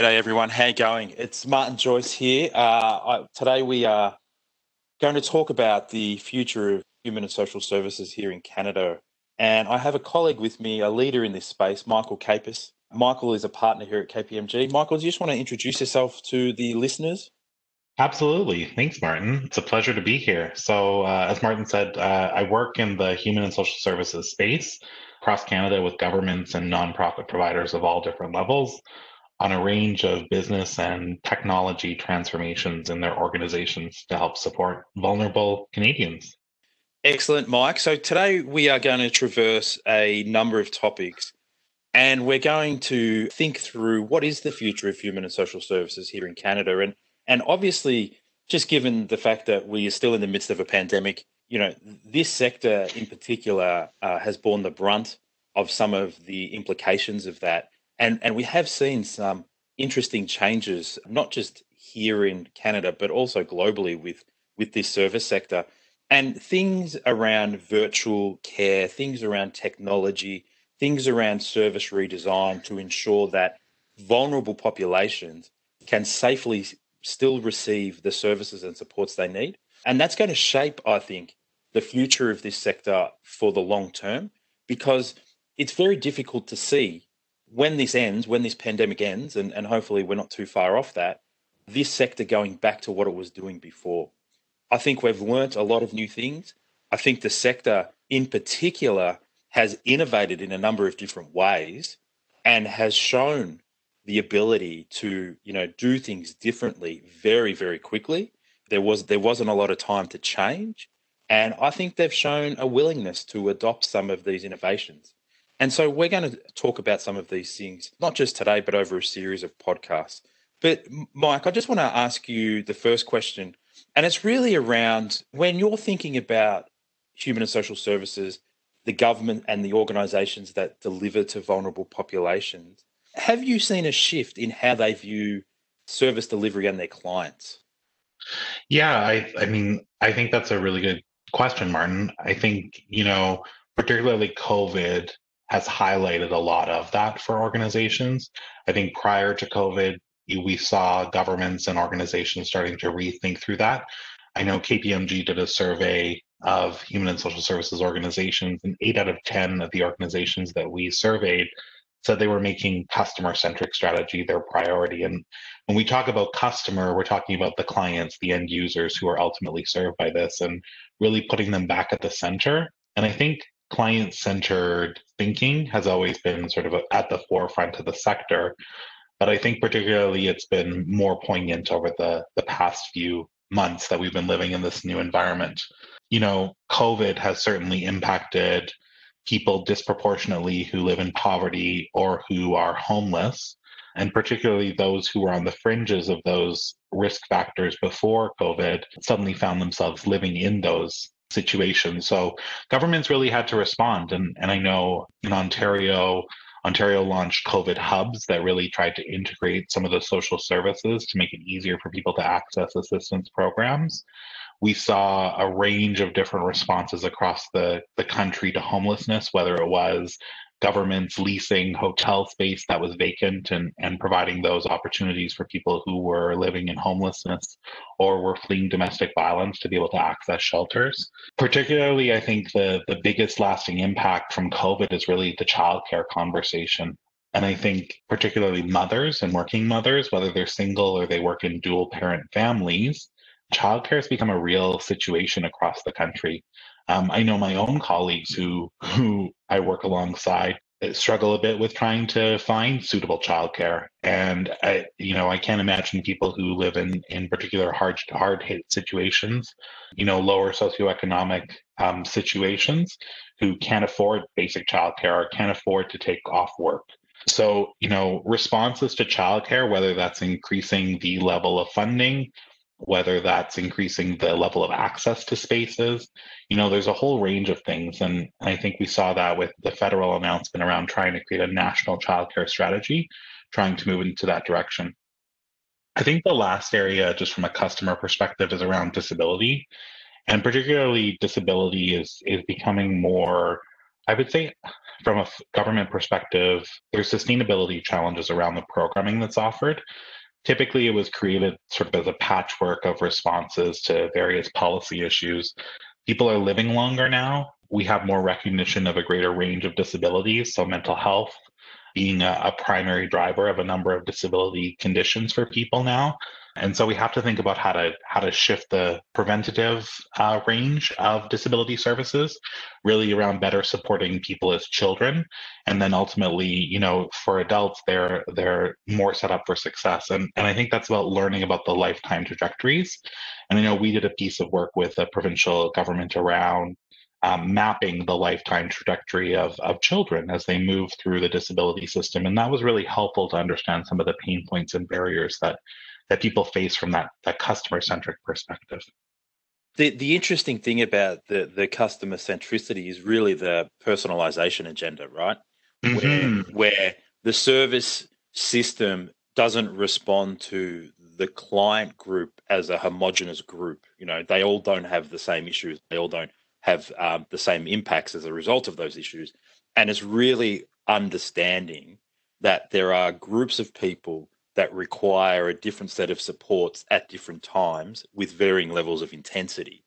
G'day everyone, how you going? It's Martin Joyce here. Uh, I, today we are going to talk about the future of human and social services here in Canada. And I have a colleague with me, a leader in this space, Michael Capis. Michael is a partner here at KPMG. Michael, do you just want to introduce yourself to the listeners? Absolutely. Thanks, Martin. It's a pleasure to be here. So, uh, as Martin said, uh, I work in the human and social services space across Canada with governments and nonprofit providers of all different levels on a range of business and technology transformations in their organizations to help support vulnerable Canadians. Excellent, Mike. So today we are going to traverse a number of topics and we're going to think through what is the future of human and social services here in Canada. And, and obviously, just given the fact that we are still in the midst of a pandemic, you know, this sector in particular uh, has borne the brunt of some of the implications of that. And, and we have seen some interesting changes, not just here in Canada, but also globally with, with this service sector. And things around virtual care, things around technology, things around service redesign to ensure that vulnerable populations can safely still receive the services and supports they need. And that's going to shape, I think, the future of this sector for the long term because it's very difficult to see when this ends, when this pandemic ends, and, and hopefully we're not too far off that, this sector going back to what it was doing before. I think we've learnt a lot of new things. I think the sector in particular has innovated in a number of different ways and has shown the ability to, you know, do things differently very, very quickly. There was there wasn't a lot of time to change. And I think they've shown a willingness to adopt some of these innovations. And so we're going to talk about some of these things, not just today, but over a series of podcasts. But Mike, I just want to ask you the first question, and it's really around when you're thinking about human and social services, the government and the organizations that deliver to vulnerable populations, have you seen a shift in how they view service delivery and their clients? Yeah, I, I mean, I think that's a really good question, Martin. I think, you know, particularly COVID has highlighted a lot of that for organizations. I think prior to COVID, we saw governments and organizations starting to rethink through that. I know KPMG did a survey of human and social services organizations, and eight out of 10 of the organizations that we surveyed said they were making customer centric strategy their priority. And when we talk about customer, we're talking about the clients, the end users who are ultimately served by this, and really putting them back at the center. And I think client centered thinking has always been sort of at the forefront of the sector. But I think particularly it's been more poignant over the, the past few months that we've been living in this new environment. You know, COVID has certainly impacted people disproportionately who live in poverty or who are homeless, and particularly those who were on the fringes of those risk factors before COVID suddenly found themselves living in those situation. So governments really had to respond. And, and I know in Ontario, Ontario launched COVID hubs that really tried to integrate some of the social services to make it easier for people to access assistance programs. We saw a range of different responses across the, the country to homelessness, whether it was governments leasing hotel space that was vacant and, and providing those opportunities for people who were living in homelessness or were fleeing domestic violence to be able to access shelters. Particularly, I think the, the biggest lasting impact from COVID is really the childcare conversation. And I think particularly mothers and working mothers, whether they're single or they work in dual parent families, childcare has become a real situation across the country. Um, I know my own colleagues who who I work alongside uh, struggle a bit with trying to find suitable childcare, and I, you know, I can't imagine people who live in in particular hard hard hit situations, you know, lower socioeconomic um, situations, who can't afford basic childcare or can't afford to take off work. So, you know, responses to childcare, whether that's increasing the level of funding whether that's increasing the level of access to spaces. You know, there's a whole range of things. And I think we saw that with the federal announcement around trying to create a national childcare strategy, trying to move into that direction. I think the last area, just from a customer perspective, is around disability. And particularly disability is is becoming more I would say from a government perspective, there's sustainability challenges around the programming that's offered. Typically, it was created sort of as a patchwork of responses to various policy issues. People are living longer now. We have more recognition of a greater range of disabilities, so mental health being a, a primary driver of a number of disability conditions for people now. And so we have to think about how to how to shift the preventative uh, range of disability services, really around better supporting people as children, and then ultimately, you know, for adults, they're they're more set up for success. And and I think that's about learning about the lifetime trajectories. And I know we did a piece of work with the provincial government around um, mapping the lifetime trajectory of, of children as they move through the disability system. And that was really helpful to understand some of the pain points and barriers that that people face from that that customer centric perspective. The the interesting thing about the the customer centricity is really the personalization agenda, right? Mm-hmm. Where where the service system doesn't respond to the client group as a homogenous group. You know, they all don't have the same issues. They all don't have um, the same impacts as a result of those issues. And it's really understanding that there are groups of people that require a different set of supports at different times with varying levels of intensity.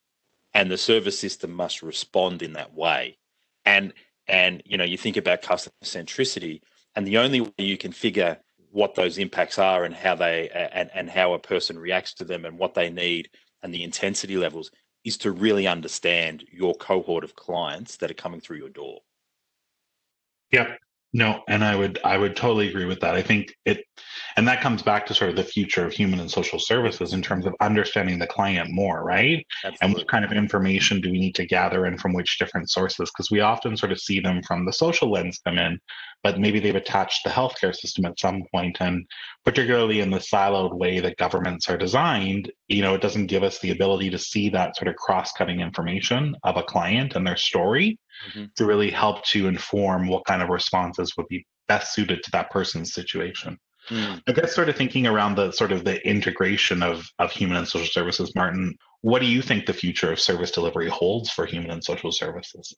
And the service system must respond in that way. And and you know you think about customer centricity and the only way you can figure what those impacts are and how they and, and how a person reacts to them and what they need and the intensity levels is to really understand your cohort of clients that are coming through your door. Yep no, and I would I would totally agree with that. I think it and that comes back to sort of the future of human and social services in terms of understanding the client more, right? Absolutely. And what kind of information do we need to gather and from which different sources? Because we often sort of see them from the social lens come in, but maybe they've attached the healthcare system at some point and particularly in the siloed way that governments are designed, you know, it doesn't give us the ability to see that sort of cross-cutting information of a client and their story mm-hmm. to really help to inform what kind of responses would be best suited to that person's situation. Mm. I guess sort of thinking around the sort of the integration of of human and social services, Martin, what do you think the future of service delivery holds for human and social services?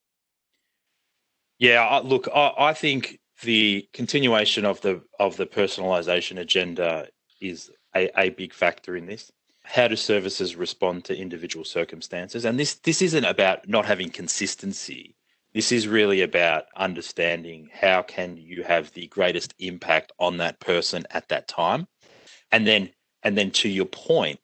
Yeah, look, I, I think the continuation of the of the personalization agenda is a, a big factor in this. How do services respond to individual circumstances? And this this isn't about not having consistency this is really about understanding how can you have the greatest impact on that person at that time. And then and then to your point,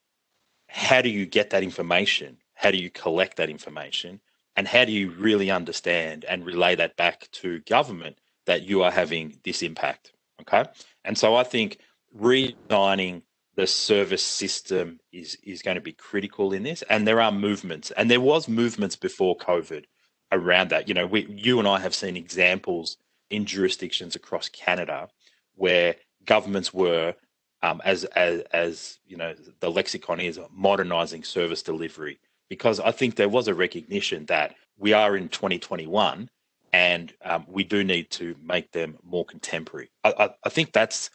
how do you get that information? How do you collect that information? And how do you really understand and relay that back to government that you are having this impact? Okay. And so I think redesigning the service system is is going to be critical in this. And there are movements, and there was movements before COVID around that. You know, we, you and I have seen examples in jurisdictions across Canada where governments were, um, as as as you know, the lexicon is modernizing service delivery because I think there was a recognition that we are in 2021 and um, we do need to make them more contemporary. I, I, I think that's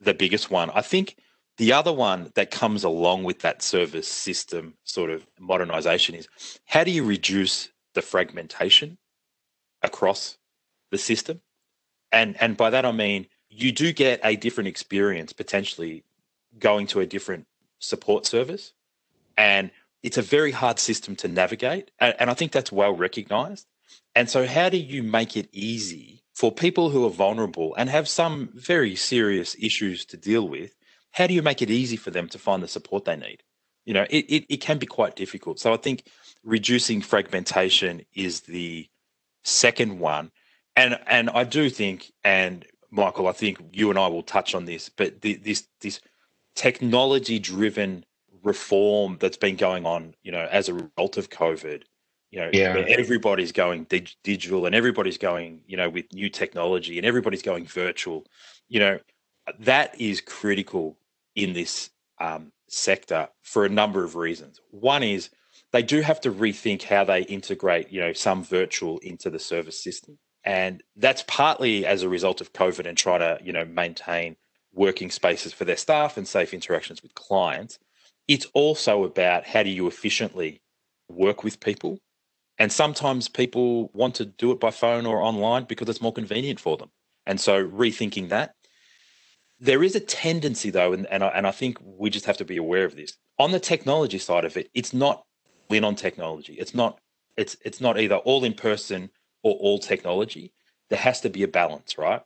the biggest one. I think the other one that comes along with that service system sort of modernization is how do you reduce the fragmentation across the system. And and by that I mean you do get a different experience potentially going to a different support service. And it's a very hard system to navigate. And, and I think that's well recognized. And so how do you make it easy for people who are vulnerable and have some very serious issues to deal with? How do you make it easy for them to find the support they need? You know, it, it, it can be quite difficult. So I think reducing fragmentation is the second one. And and I do think, and Michael, I think you and I will touch on this, but the, this this technology driven reform that's been going on, you know, as a result of COVID, you know, yeah. everybody's going dig- digital and everybody's going, you know, with new technology and everybody's going virtual, you know, that is critical in this um, sector for a number of reasons. One is they do have to rethink how they integrate, you know, some virtual into the service system. And that's partly as a result of COVID and trying to, you know, maintain working spaces for their staff and safe interactions with clients. It's also about how do you efficiently work with people And sometimes people want to do it by phone or online because it's more convenient for them. And so rethinking that. There is a tendency, though, and, and, I, and I think we just have to be aware of this. On the technology side of it, it's not lean on technology. It's not it's it's not either all in person or all technology. There has to be a balance, right?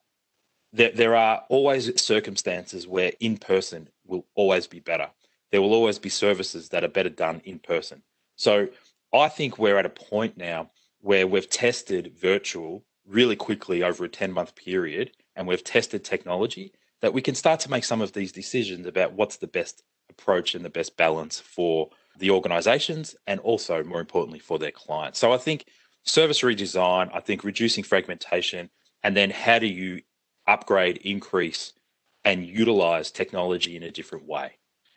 There, there are always circumstances where in person will always be better. There will always be services that are better done in person. So I think we're at a point now where we've tested virtual really quickly over a 10 month period and we've tested technology that we can start to make some of these decisions about what's the best approach and the best balance for the organizations and also more importantly for their clients. So I think service redesign, I think reducing fragmentation, and then how do you upgrade, increase, and utilize technology in a different way?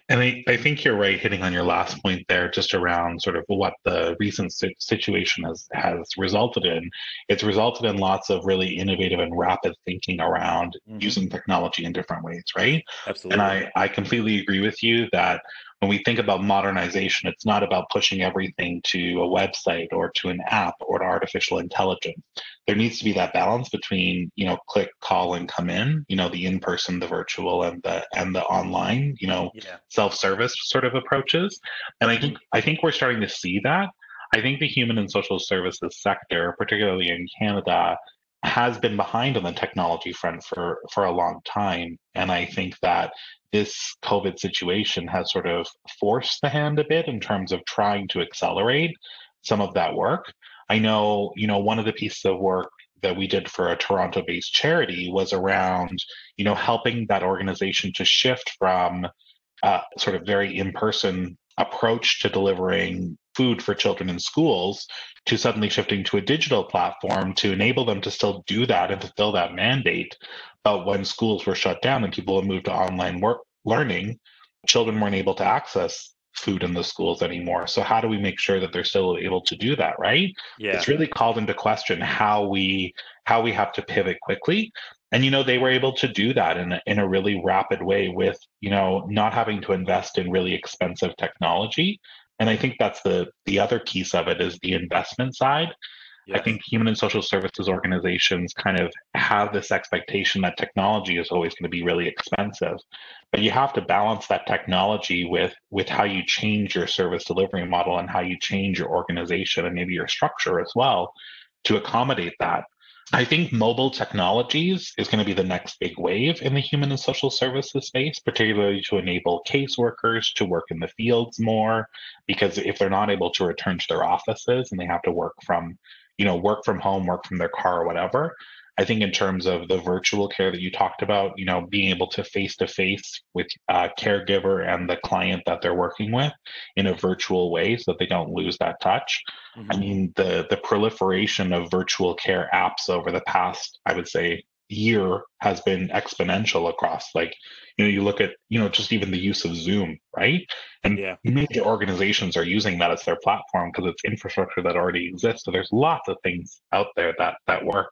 And I, I think you're right hitting on your last point there, just around sort of what the recent situation has, has resulted in. It's resulted in lots of really innovative and rapid thinking around mm-hmm. using technology in different ways, right? Absolutely. And I, I completely agree with you that when we think about modernization, it's not about pushing everything to a website or to an app or to artificial intelligence. There needs to be that balance between, you know, click, call, and come in, you know, the in-person, the virtual, and the and the online, you know, yeah. self-service sort of approaches. And I mm-hmm. think I think we're starting to see that. I think the human and social services sector, particularly in Canada, has been behind on the technology front for for a long time and i think that this COVID situation has sort of forced the hand a bit in terms of trying to accelerate some of that work. I know, you know, one of the pieces of work that we did for a Toronto based charity was around, you know, helping that organization to shift from a sort of very in person approach to delivering food for children in schools to suddenly shifting to a digital platform to enable them to still do that and fulfill that mandate But when schools were shut down and people had moved to online work learning, children weren't able to access food in the schools anymore. So how do we make sure that they're still able to do that, right? Yeah. It's really called into question how we how we have to pivot quickly. And you know, they were able to do that in a, in a really rapid way with, you know, not having to invest in really expensive technology. And I think that's the the other piece of it is the investment side. I think human and social services organizations kind of have this expectation that technology is always going to be really expensive. But you have to balance that technology with with how you change your service delivery model and how you change your organization and maybe your structure as well to accommodate that. I think mobile technologies is going to be the next big wave in the human and social services space, particularly to enable caseworkers to work in the fields more. Because if they're not able to return to their offices and they have to work from you know work from home work from their car or whatever i think in terms of the virtual care that you talked about you know being able to face to face with a caregiver and the client that they're working with in a virtual way so that they don't lose that touch mm-hmm. i mean the the proliferation of virtual care apps over the past i would say year has been exponential across like you know you look at you know just even the use of zoom right and yeah. major organizations are using that as their platform because it's infrastructure that already exists so there's lots of things out there that that work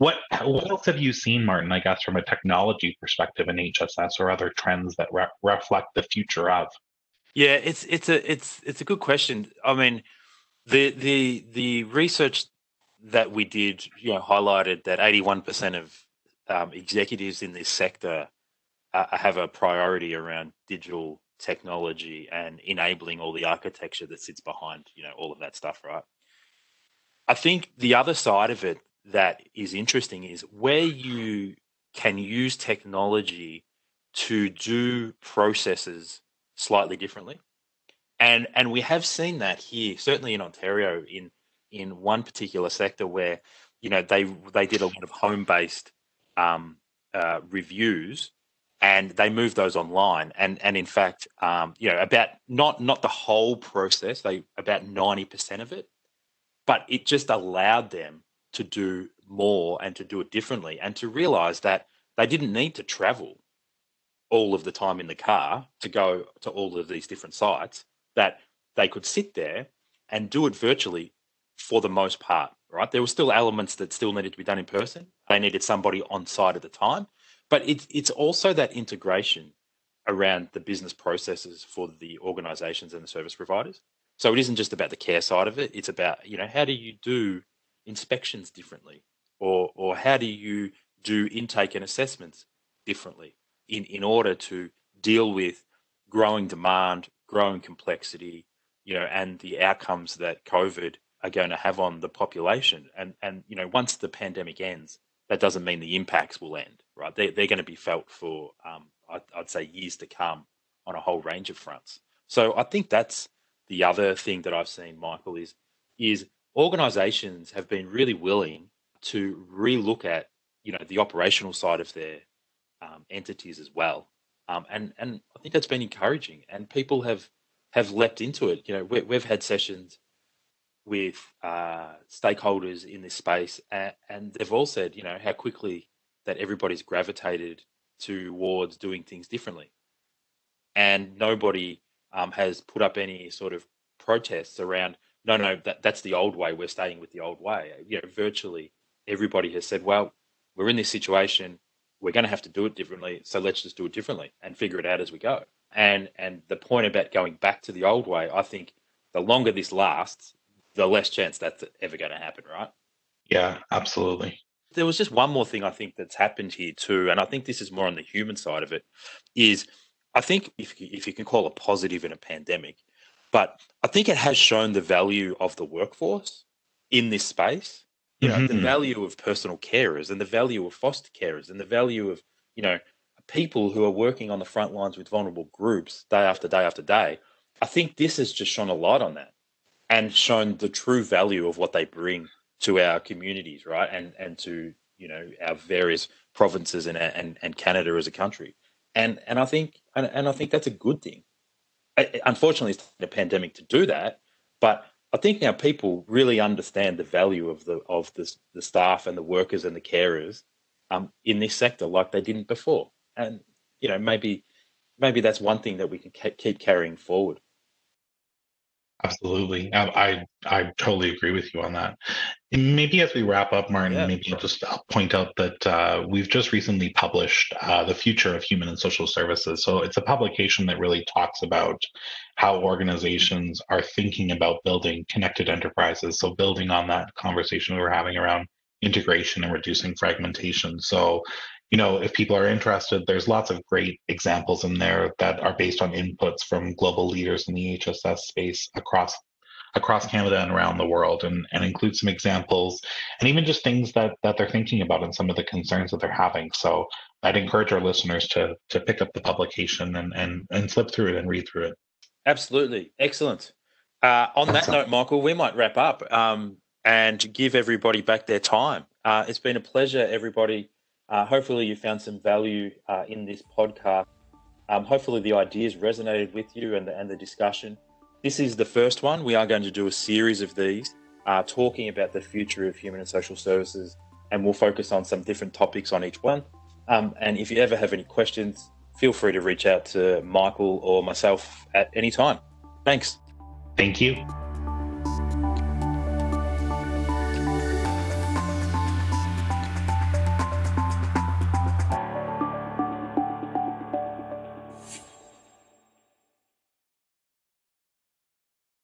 what what else have you seen martin i guess from a technology perspective in hss or other trends that re- reflect the future of? Yeah it's it's a it's it's a good question. I mean the the the research that we did you know highlighted that 81% of um, executives in this sector uh, have a priority around digital technology and enabling all the architecture that sits behind you know all of that stuff right? I think the other side of it that is interesting is where you can use technology to do processes slightly differently. And and we have seen that here certainly in ontario in in one particular sector where you know they they did a lot of home based um, uh, reviews and they moved those online. And and in fact um, you know about not not the whole process they about 90% of it but it just allowed them to do more and to do it differently and to realize that they didn't need to travel all of the time in the car to go to all of these different sites that they could sit there and do it virtually for the most part right there were still elements that still needed to be done in person they needed somebody on site at the time. But it, it's also that integration around the business processes for the organizations and the service providers. So it isn't just about the care side of it. It's about, you know, how do you do inspections differently? Or, or how do you do intake and assessments differently in, in order to deal with growing demand, growing complexity, you know, and the outcomes that COVID are going to have on the population. And, and you know, once the pandemic ends, that doesn't mean the impacts will end, right? They, they're going to be felt for, um, I'd, I'd say, years to come on a whole range of fronts. So I think that's the other thing that I've seen, Michael, is is organisations have been really willing to relook at you know the operational side of their um, entities as well, um, and and I think that's been encouraging, and people have have leapt into it. You know, we, we've had sessions with uh, stakeholders in this space, and, and they've all said, you know, how quickly that everybody's gravitated towards doing things differently, and nobody um, has put up any sort of protests around no no that, that's the old way. We're staying with the old way. You know virtually everybody has said well we're in this situation. We're going to have to do it differently. So let's just do it differently and figure it out as we go. And and the point about going back to the old way i think the longer this lasts the less chance that's ever going to happen right? Yeah absolutely. There was just one more thing i think that's happened here too and i think this is more on the human side of it is I think if if you can call a positive in a pandemic, but I think it has shown the value of the workforce in this space. You know, mm-hmm. the value of personal carers and the value of foster carers and the value of you know people who are working on the front lines with vulnerable groups day after day after day. I think this has just shone a light on that and shown the true value of what they bring to our communities, right? And and to you know our various provinces and and, and Canada as a country and and I think and, and I think that's a good thing. Unfortunately, it's a pandemic to do that, but I think now people really understand the value of the of the, the staff and the workers and the carers um, in this sector like they didn't before, and you know maybe maybe that's one thing that we can keep carrying forward. Absolutely. I, I, I totally agree with you on that. And maybe as we wrap up, Martin, yeah, maybe. I'll just point out that uh, we've just recently published uh, The Future of Human and Social Services. So it's a publication that really talks about how organizations are thinking about building connected enterprises. So building on that conversation we were having around integration and reducing fragmentation. So you know, if people are interested, there's lots of great examples in there that are based on inputs from global leaders in the HSS space across across Canada and around the world and, and include some examples and even just things that that they're thinking about and some of the concerns that they're having. So I'd encourage our listeners to to pick up the publication and and, and flip through it and read through it. Absolutely. Excellent. Uh, on that note, Michael, we might wrap up um, and give everybody back their time. Uh, it's been a pleasure, everybody uh, hopefully, you found some value uh, in this podcast. Um, hopefully, the ideas resonated with you and the, and the discussion. This is the first one. We are going to do a series of these uh, talking about the future of human and social services, and we'll focus on some different topics on each one. Um, and if you ever have any questions, feel free to reach out to Michael or myself at any time. Thanks. Thank you.